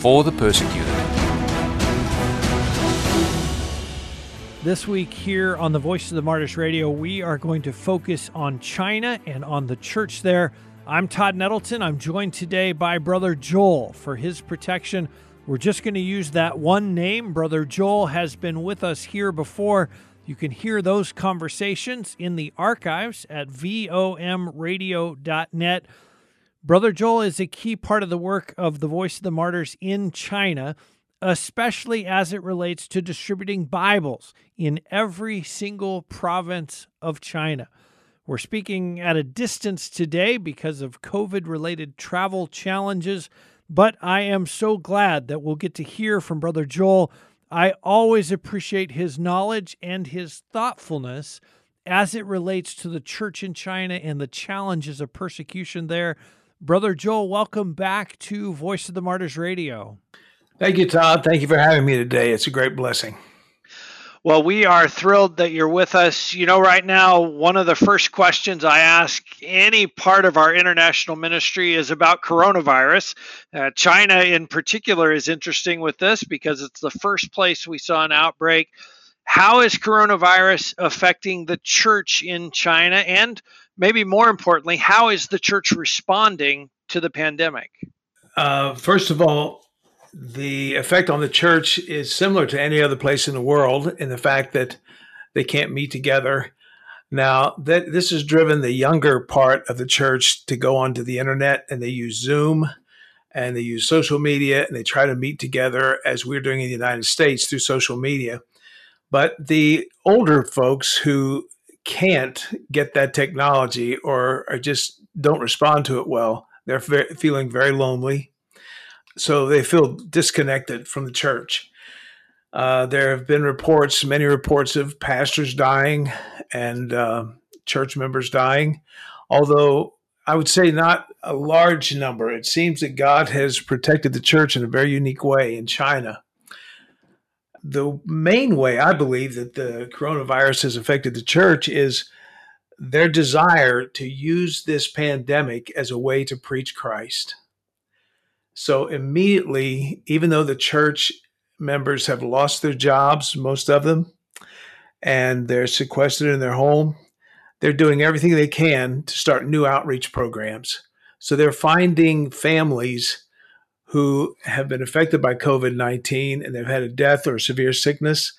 for the persecuted. This week, here on the Voice of the Martyrs Radio, we are going to focus on China and on the church there. I'm Todd Nettleton. I'm joined today by Brother Joel for his protection. We're just going to use that one name. Brother Joel has been with us here before. You can hear those conversations in the archives at vomradio.net. Brother Joel is a key part of the work of the Voice of the Martyrs in China especially as it relates to distributing Bibles in every single province of China. We're speaking at a distance today because of COVID related travel challenges, but I am so glad that we'll get to hear from Brother Joel. I always appreciate his knowledge and his thoughtfulness as it relates to the church in China and the challenges of persecution there. Brother Joel, welcome back to Voice of the Martyrs Radio. Thank you, Todd. Thank you for having me today. It's a great blessing. Well, we are thrilled that you're with us. You know, right now, one of the first questions I ask any part of our international ministry is about coronavirus. Uh, China, in particular, is interesting with this because it's the first place we saw an outbreak. How is coronavirus affecting the church in China? And maybe more importantly, how is the church responding to the pandemic? Uh, first of all, the effect on the church is similar to any other place in the world in the fact that they can't meet together. Now, that this has driven the younger part of the church to go onto the internet and they use Zoom and they use social media and they try to meet together as we're doing in the United States through social media. But the older folks who can't get that technology or, or just don't respond to it well, they're feeling very lonely so they feel disconnected from the church. Uh, there have been reports, many reports of pastors dying and uh, church members dying, although I would say not a large number. It seems that God has protected the church in a very unique way in China. The main way I believe that the coronavirus has affected the church is their desire to use this pandemic as a way to preach Christ. So immediately, even though the church members have lost their jobs, most of them, and they're sequestered in their home, they're doing everything they can to start new outreach programs. So they're finding families who have been affected by COVID 19 and they've had a death or severe sickness,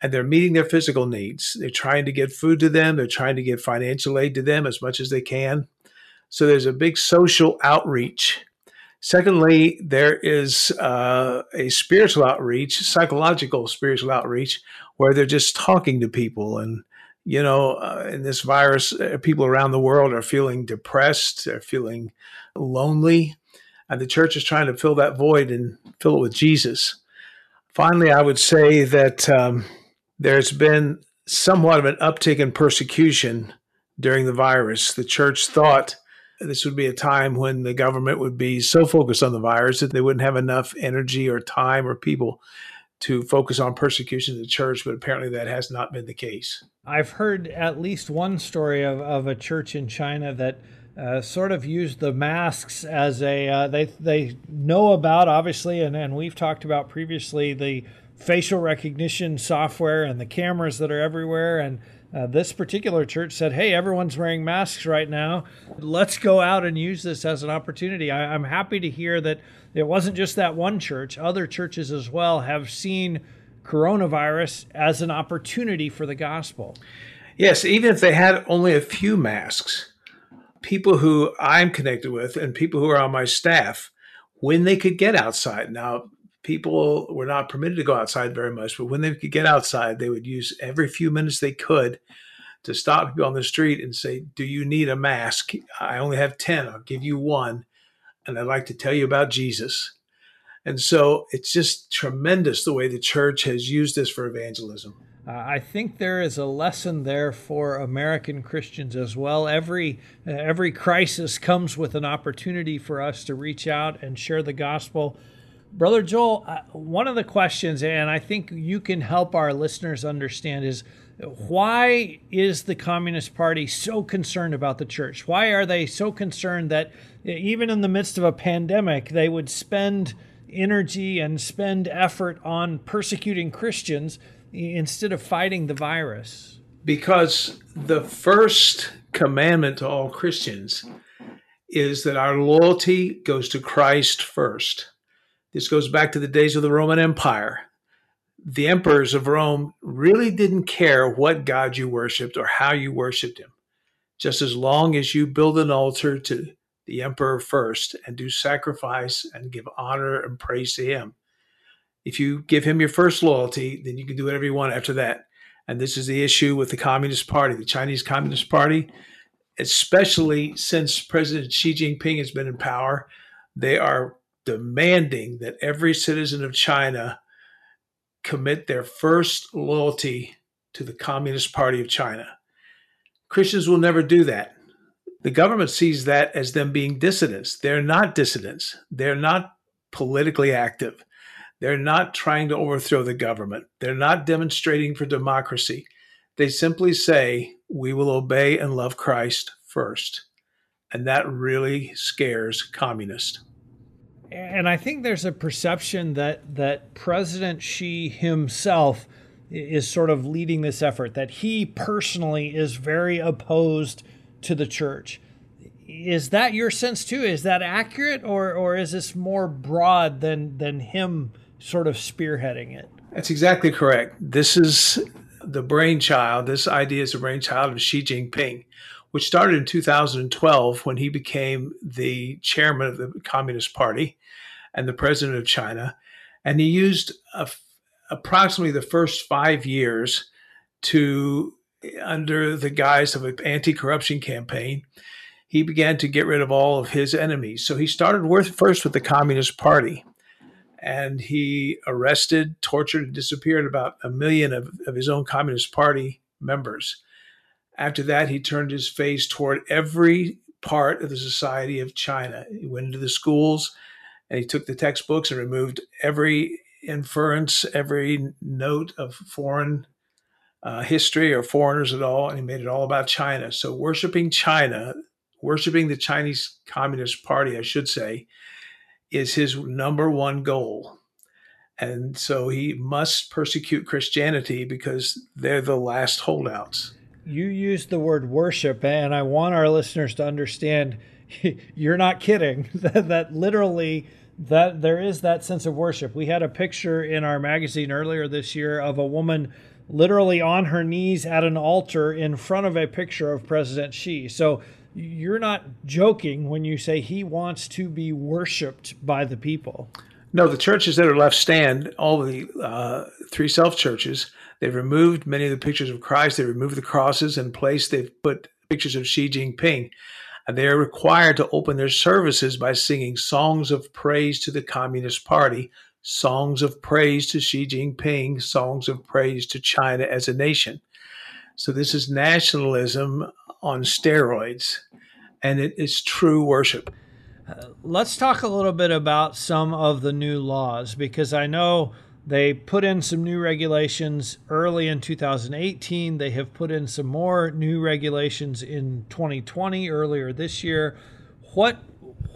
and they're meeting their physical needs. They're trying to get food to them, they're trying to get financial aid to them as much as they can. So there's a big social outreach Secondly, there is uh, a spiritual outreach, psychological spiritual outreach, where they're just talking to people. And, you know, uh, in this virus, uh, people around the world are feeling depressed, they're feeling lonely. And the church is trying to fill that void and fill it with Jesus. Finally, I would say that um, there's been somewhat of an uptick in persecution during the virus. The church thought this would be a time when the government would be so focused on the virus that they wouldn't have enough energy or time or people to focus on persecution of the church, but apparently that has not been the case. I've heard at least one story of, of a church in China that uh, sort of use the masks as a uh, they they know about obviously, and, and we've talked about previously the facial recognition software and the cameras that are everywhere and uh, this particular church said, Hey, everyone's wearing masks right now. Let's go out and use this as an opportunity. I, I'm happy to hear that it wasn't just that one church, other churches as well have seen coronavirus as an opportunity for the gospel. Yes, even if they had only a few masks, people who I'm connected with and people who are on my staff, when they could get outside. Now, people were not permitted to go outside very much, but when they could get outside, they would use every few minutes they could to stop people on the street and say, Do you need a mask? I only have 10. I'll give you one. And I'd like to tell you about Jesus. And so it's just tremendous the way the church has used this for evangelism. Uh, I think there is a lesson there for American Christians as well. Every uh, every crisis comes with an opportunity for us to reach out and share the gospel. Brother Joel, uh, one of the questions, and I think you can help our listeners understand, is why is the Communist Party so concerned about the church? Why are they so concerned that even in the midst of a pandemic, they would spend energy and spend effort on persecuting Christians instead of fighting the virus? Because the first commandment to all Christians is that our loyalty goes to Christ first. This goes back to the days of the Roman Empire. The emperors of Rome really didn't care what God you worshiped or how you worshiped him, just as long as you build an altar to the emperor first and do sacrifice and give honor and praise to him. If you give him your first loyalty, then you can do whatever you want after that. And this is the issue with the Communist Party, the Chinese Communist Party, especially since President Xi Jinping has been in power. They are demanding that every citizen of China commit their first loyalty to the Communist Party of China. Christians will never do that. The government sees that as them being dissidents. They're not dissidents. They're not politically active. They're not trying to overthrow the government. They're not demonstrating for democracy. They simply say, we will obey and love Christ first. And that really scares communists. And I think there's a perception that, that President Xi himself is sort of leading this effort, that he personally is very opposed to the church. Is that your sense too? Is that accurate, or, or is this more broad than, than him sort of spearheading it. That's exactly correct. This is the brainchild, this idea is the brainchild of Xi Jinping, which started in 2012 when he became the chairman of the Communist Party and the president of China. And he used a, approximately the first five years to, under the guise of an anti corruption campaign, he began to get rid of all of his enemies. So he started with, first with the Communist Party and he arrested, tortured, and disappeared about a million of, of his own Communist Party members. After that, he turned his face toward every part of the society of China. He went into the schools and he took the textbooks and removed every inference, every note of foreign uh, history or foreigners at all, and he made it all about China. So, worshiping China, worshiping the Chinese Communist Party, I should say, is his number one goal. And so he must persecute Christianity because they're the last holdouts. You used the word worship, and I want our listeners to understand you're not kidding. that, that literally that there is that sense of worship. We had a picture in our magazine earlier this year of a woman literally on her knees at an altar in front of a picture of President Xi. So you're not joking when you say he wants to be worshipped by the people. No, the churches that are left stand, all the uh, three self churches, they've removed many of the pictures of Christ. They removed the crosses and place they've put pictures of Xi Jinping. And they are required to open their services by singing songs of praise to the Communist Party, songs of praise to Xi Jinping, songs of praise to China as a nation. So this is nationalism on steroids, and it is true worship. Uh, let's talk a little bit about some of the new laws because I know they put in some new regulations early in 2018. They have put in some more new regulations in 2020 earlier this year. What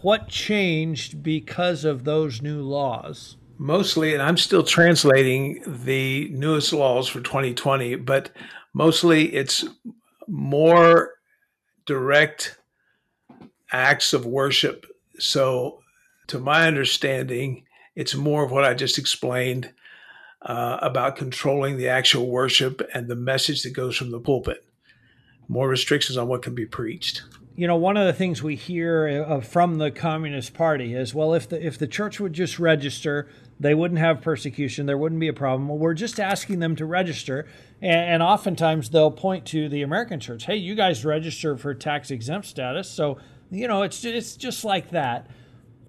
what changed because of those new laws? Mostly, and I'm still translating the newest laws for 2020, but mostly it's more direct acts of worship. So, to my understanding, it's more of what I just explained uh, about controlling the actual worship and the message that goes from the pulpit. More restrictions on what can be preached. You know, one of the things we hear uh, from the Communist Party is, well, if the if the church would just register, they wouldn't have persecution. There wouldn't be a problem. Well, we're just asking them to register. And, and oftentimes they'll point to the American church. Hey, you guys register for tax exempt status. So, you know, it's it's just like that.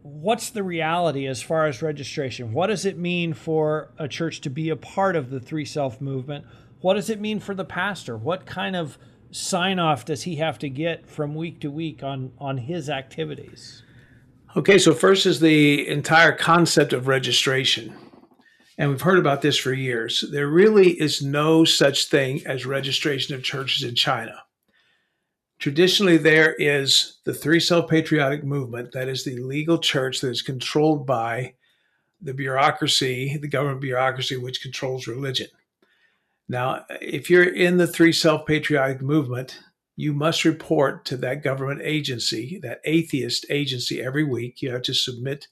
what's the reality as far as registration? What does it mean for a church to be a part of the three self movement? What does it mean for the pastor? What kind of sign off does he have to get from week to week on on his activities? Okay, so first is the entire concept of registration. And we've heard about this for years. There really is no such thing as registration of churches in China. Traditionally, there is the Three Self Patriotic Movement, that is the legal church that is controlled by the bureaucracy, the government bureaucracy, which controls religion. Now, if you're in the Three Self Patriotic Movement, you must report to that government agency, that atheist agency, every week. You have to submit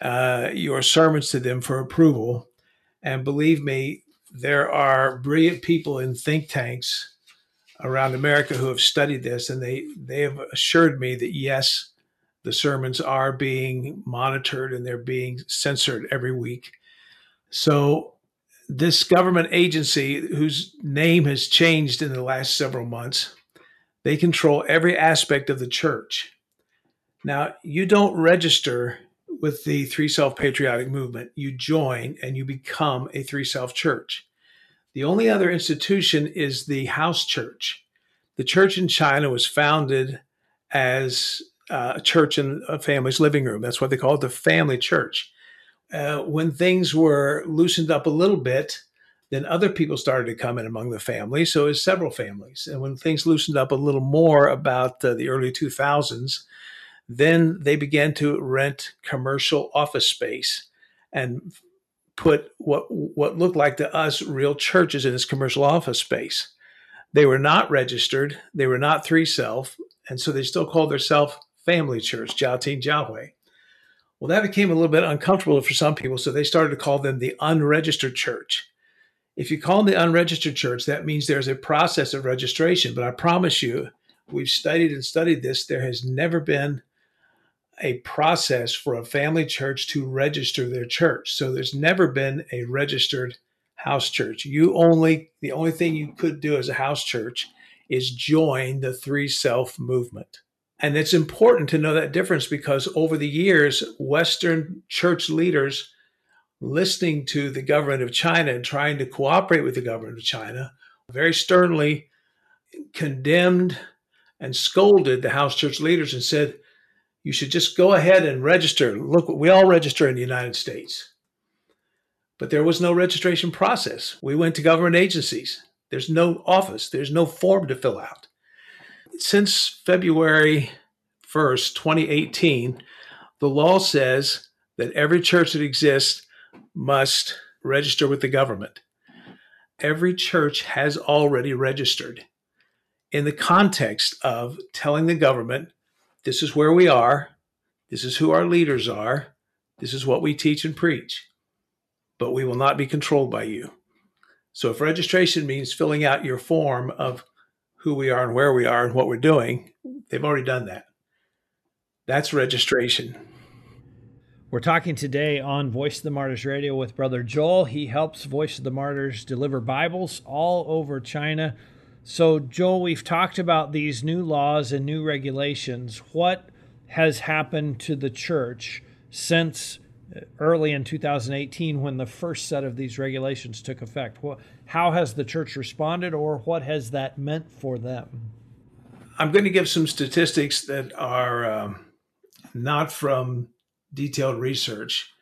uh, your sermons to them for approval. And believe me, there are brilliant people in think tanks around America who have studied this, and they they have assured me that yes, the sermons are being monitored and they're being censored every week. So this government agency, whose name has changed in the last several months, they control every aspect of the church. Now, you don't register with the Three Self Patriotic Movement. You join and you become a Three Self church. The only other institution is the house church. The church in China was founded as uh, a church in a family's living room. That's what they call it, the family church. Uh, when things were loosened up a little bit, then other people started to come in among the family. So it was several families. And when things loosened up a little more about uh, the early 2000s, then they began to rent commercial office space and put what what looked like to us real churches in this commercial office space. They were not registered. They were not three self, and so they still called themselves Family Church, Jiating Jiaohui. Well, that became a little bit uncomfortable for some people, so they started to call them the unregistered church. If you call them the unregistered church, that means there's a process of registration. But I promise you, we've studied and studied this. There has never been a process for a family church to register their church. So there's never been a registered house church. You only, the only thing you could do as a house church is join the three self movement. And it's important to know that difference because over the years, Western church leaders listening to the government of China and trying to cooperate with the government of China very sternly condemned and scolded the house church leaders and said, you should just go ahead and register. Look, we all register in the United States. But there was no registration process. We went to government agencies. There's no office, there's no form to fill out. Since February 1st, 2018, the law says that every church that exists must register with the government. Every church has already registered in the context of telling the government this is where we are. This is who our leaders are. This is what we teach and preach. But we will not be controlled by you. So if registration means filling out your form of who we are and where we are and what we're doing, they've already done that. That's registration. We're talking today on Voice of the Martyrs Radio with Brother Joel. He helps Voice of the Martyrs deliver Bibles all over China. So, Joel, we've talked about these new laws and new regulations. What has happened to the church since uh, early in 2018 when the first set of these regulations took effect? How has the church responded, or what has that meant for them? I'm going to give some statistics that are um, not from detailed research,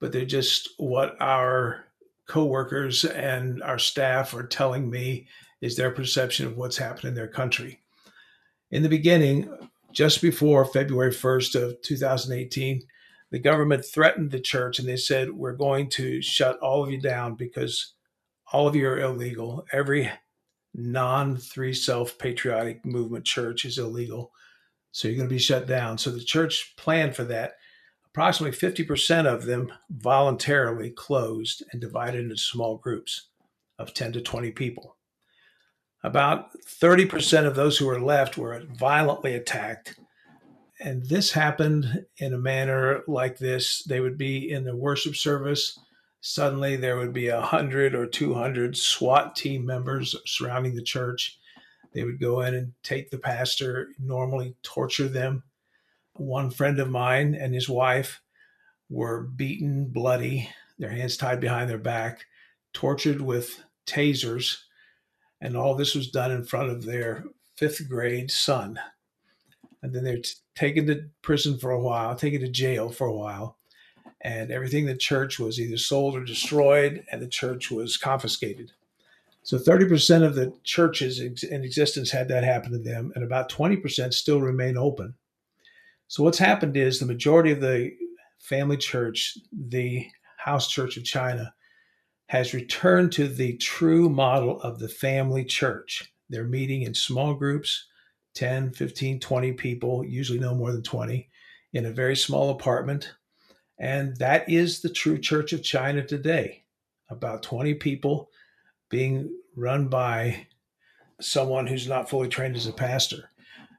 but they're just what our coworkers and our staff are telling me is their perception of what's happened in their country. In the beginning, just before February 1st of 2018, the government threatened the church and they said, We're going to shut all of you down because all of you are illegal. Every non three self patriotic movement church is illegal. So you're going to be shut down. So the church planned for that. Approximately 50% of them voluntarily closed and divided into small groups of 10 to 20 people. About 30% of those who were left were violently attacked. And this happened in a manner like this. They would be in the worship service. Suddenly, there would be a 100 or 200 SWAT team members surrounding the church. They would go in and take the pastor, normally torture them. One friend of mine and his wife were beaten, bloody, their hands tied behind their back, tortured with tasers, and all this was done in front of their fifth grade son. And then they're taken to prison for a while, taken to jail for a while, and everything in the church was either sold or destroyed, and the church was confiscated. So 30% of the churches in existence had that happen to them, and about 20% still remain open. So what's happened is the majority of the family church, the house church of China, has returned to the true model of the family church. They're meeting in small groups, 10, 15, 20 people, usually no more than 20, in a very small apartment. And that is the true church of China today. About 20 people being run by someone who's not fully trained as a pastor.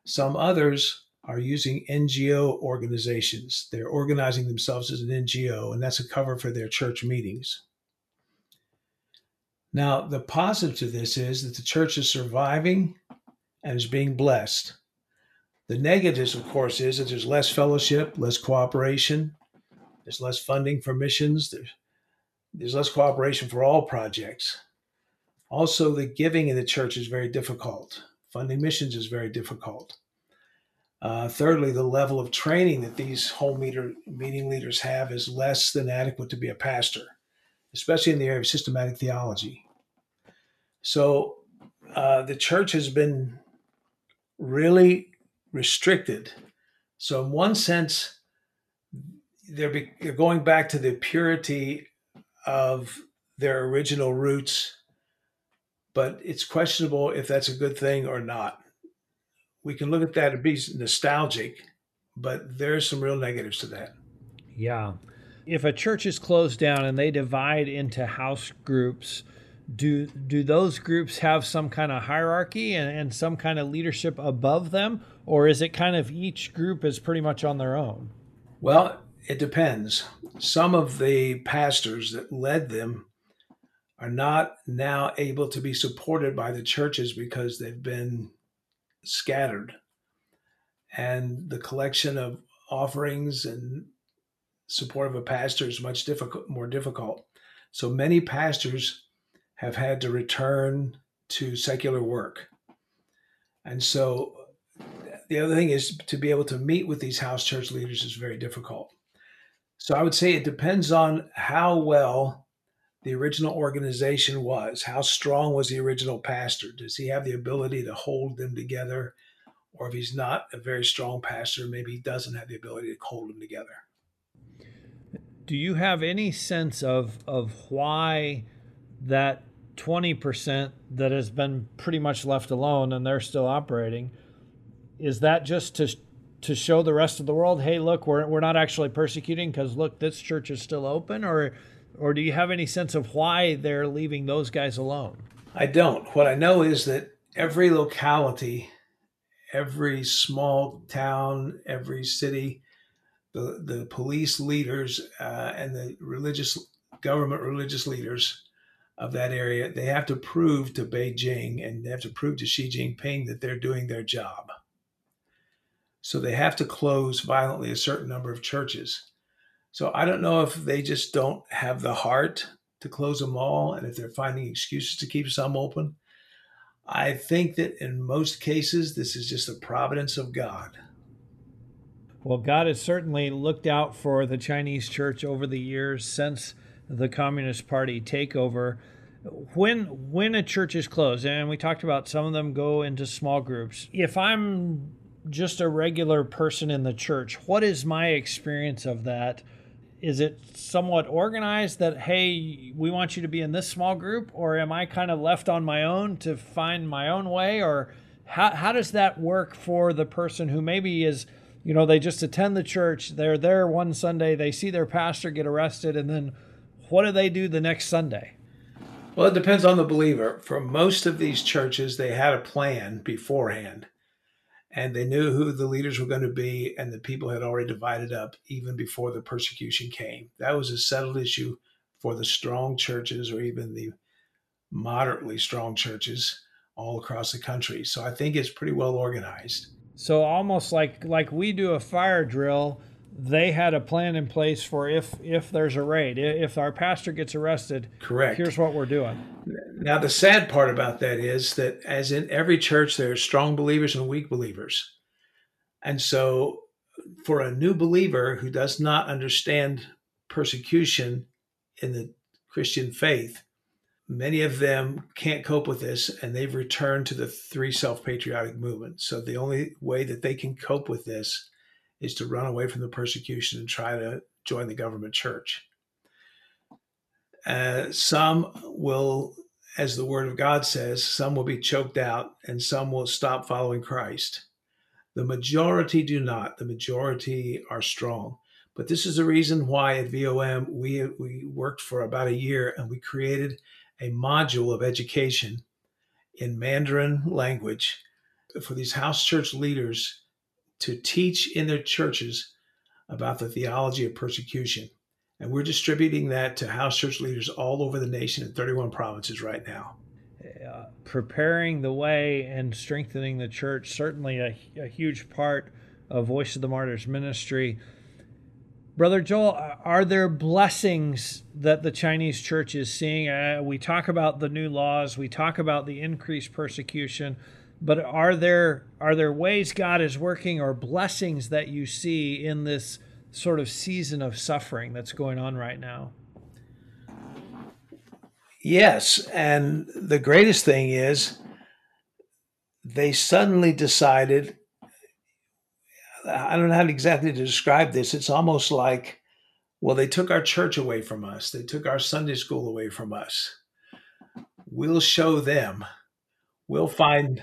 Some others are using NGO organizations. They're organizing themselves as an NGO, and that's a cover for their church meetings. Now, the positive to this is that the church is surviving and is being blessed. The negatives, of course, is that there's less fellowship, less cooperation, there's less funding for missions, there's, there's less cooperation for all projects. Also, the giving in the church is very difficult. Funding missions is very difficult. Uh, thirdly, the level of training that these home meter, meeting leaders have is less than adequate to be a pastor, especially in the area of systematic theology. So uh, the church has been really restricted. So, in one sense, they're, be, they're going back to the purity of their original roots but it's questionable if that's a good thing or not. We can look at that and be nostalgic, but there's some real negatives to that. Yeah. If a church is closed down and they divide into house groups, do do those groups have some kind of hierarchy and, and some kind of leadership above them, or is it kind of each group is pretty much on their own? Well, it depends. Some of the pastors that led them are not now able to be supported by the churches because they've been scattered. And the collection of offerings and support of a pastor is much difficult, more difficult. So many pastors have had to return to secular work. And so the other thing is to be able to meet with these house church leaders is very difficult. So I would say it depends on how well the original organization was. How strong was the original pastor? Does he have the ability to hold them together? Or if he's not a very strong pastor, maybe he doesn't have the ability to hold them together. Do you have any sense of of why that 20% that has been pretty much left alone and they're still operating is that just to to show the rest of the world hey look we're, we're not actually persecuting because look this church is still open or or do you have any sense of why they're leaving those guys alone? I don't. What I know is that every locality, every small town, every city, the, the police leaders uh, and the religious government religious leaders of that area, they have to prove to Beijing and they have to prove to Xi Jinping that they're doing their job. So they have to close violently a certain number of churches. So I don't know if they just don't have the heart to close them all and if they're finding excuses to keep some open. I think that in most cases, this is just the providence of God. Well, God has certainly looked out for the Chinese church over the years since the Communist Party takeover. When when a church is closed, and we talked about some of them go into small groups. If I'm just a regular person in the church, what is my experience of that? Is it somewhat organized that hey we want you to be in this small group or am i kind of left on my own to find my own way? Or how, how does that work for the person who maybe is you know they just attend the church they're there one sunday they see their pastor get arrested and then what do they do the next sunday? Well it depends on the believer. For most of these churches they had a plan beforehand and they knew who the leaders were going to be, and the people had already divided up even before the persecution came. That was a settled issue for the strong churches or even the moderately strong churches all across the country. So I think it's pretty well organized. So almost like like we do a fire drill, they had a plan in place for if if there's a raid, if our pastor gets arrested. Correct. Here's what we're doing. Now the sad part about that is that as in every church, there are strong believers and weak believers, and so for a new believer who does not understand persecution in the Christian faith, many of them can't cope with this and they've returned to the three self patriotic movements. So the only way that they can cope with this is to run away from the persecution and try to join the government church. Uh, some will, as the word of God says, some will be choked out and some will stop following Christ. The majority do not. The majority are strong. But this is the reason why at VOM we, we worked for about a year and we created a module of education in Mandarin language for these house church leaders to teach in their churches about the theology of persecution. And we're distributing that to house church leaders all over the nation in 31 provinces right now. Uh, preparing the way and strengthening the church, certainly a, a huge part of Voice of the Martyrs ministry. Brother Joel, are there blessings that the Chinese church is seeing? Uh, we talk about the new laws, we talk about the increased persecution, but are there are there ways God is working or blessings that you see in this sort of season of suffering that's going on right now? Yes, and the greatest thing is they suddenly decided I don't know how exactly to describe this. It's almost like, well, they took our church away from us. They took our Sunday school away from us. We'll show them. We'll find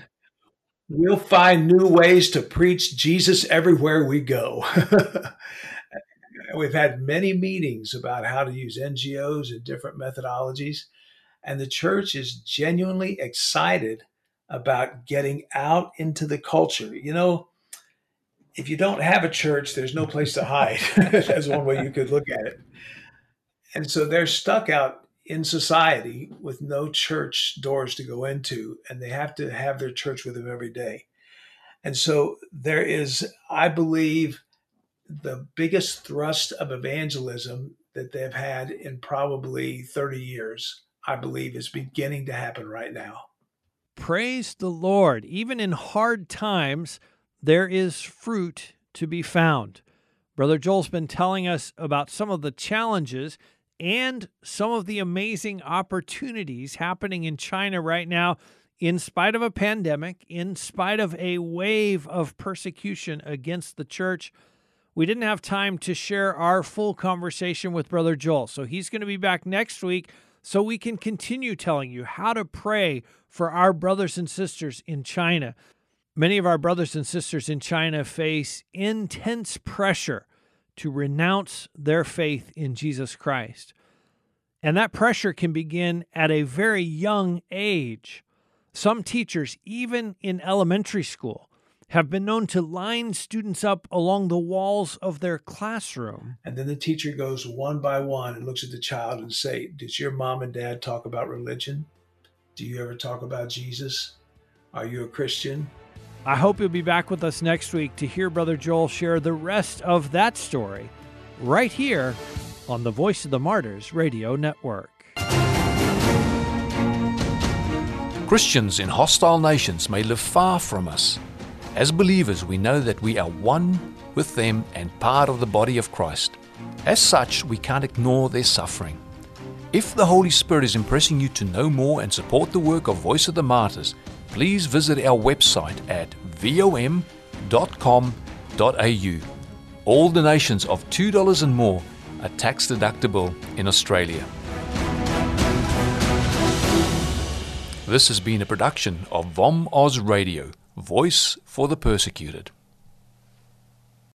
we'll find new ways to preach Jesus everywhere we go. We've had many meetings about how to use NGOs and different methodologies, and the church is genuinely excited about getting out into the culture. You know, if you don't have a church, there's no place to hide. That's one way you could look at it. And so they're stuck out in society with no church doors to go into, and they have to have their church with them every day. And so there is, I believe, the biggest thrust of evangelism that they've had in probably 30 years, I believe, is beginning to happen right now. Praise the Lord. Even in hard times, there is fruit to be found. Brother Joel's been telling us about some of the challenges and some of the amazing opportunities happening in China right now, in spite of a pandemic, in spite of a wave of persecution against the church. We didn't have time to share our full conversation with Brother Joel, so he's going to be back next week so we can continue telling you how to pray for our brothers and sisters in China. Many of our brothers and sisters in China face intense pressure to renounce their faith in Jesus Christ. And that pressure can begin at a very young age. Some teachers, even in elementary school, have been known to line students up along the walls of their classroom. And then the teacher goes one by one and looks at the child and say, "Did your mom and dad talk about religion? Do you ever talk about Jesus? Are you a Christian?" I hope you'll be back with us next week to hear Brother Joel share the rest of that story right here on the Voice of the Martyrs Radio Network. Christians in hostile nations may live far from us. As believers, we know that we are one with them and part of the body of Christ. As such, we can't ignore their suffering. If the Holy Spirit is impressing you to know more and support the work of Voice of the Martyrs, please visit our website at vom.com.au. All donations of $2 and more are tax deductible in Australia. This has been a production of VOM Oz Radio, Voice for the Persecuted.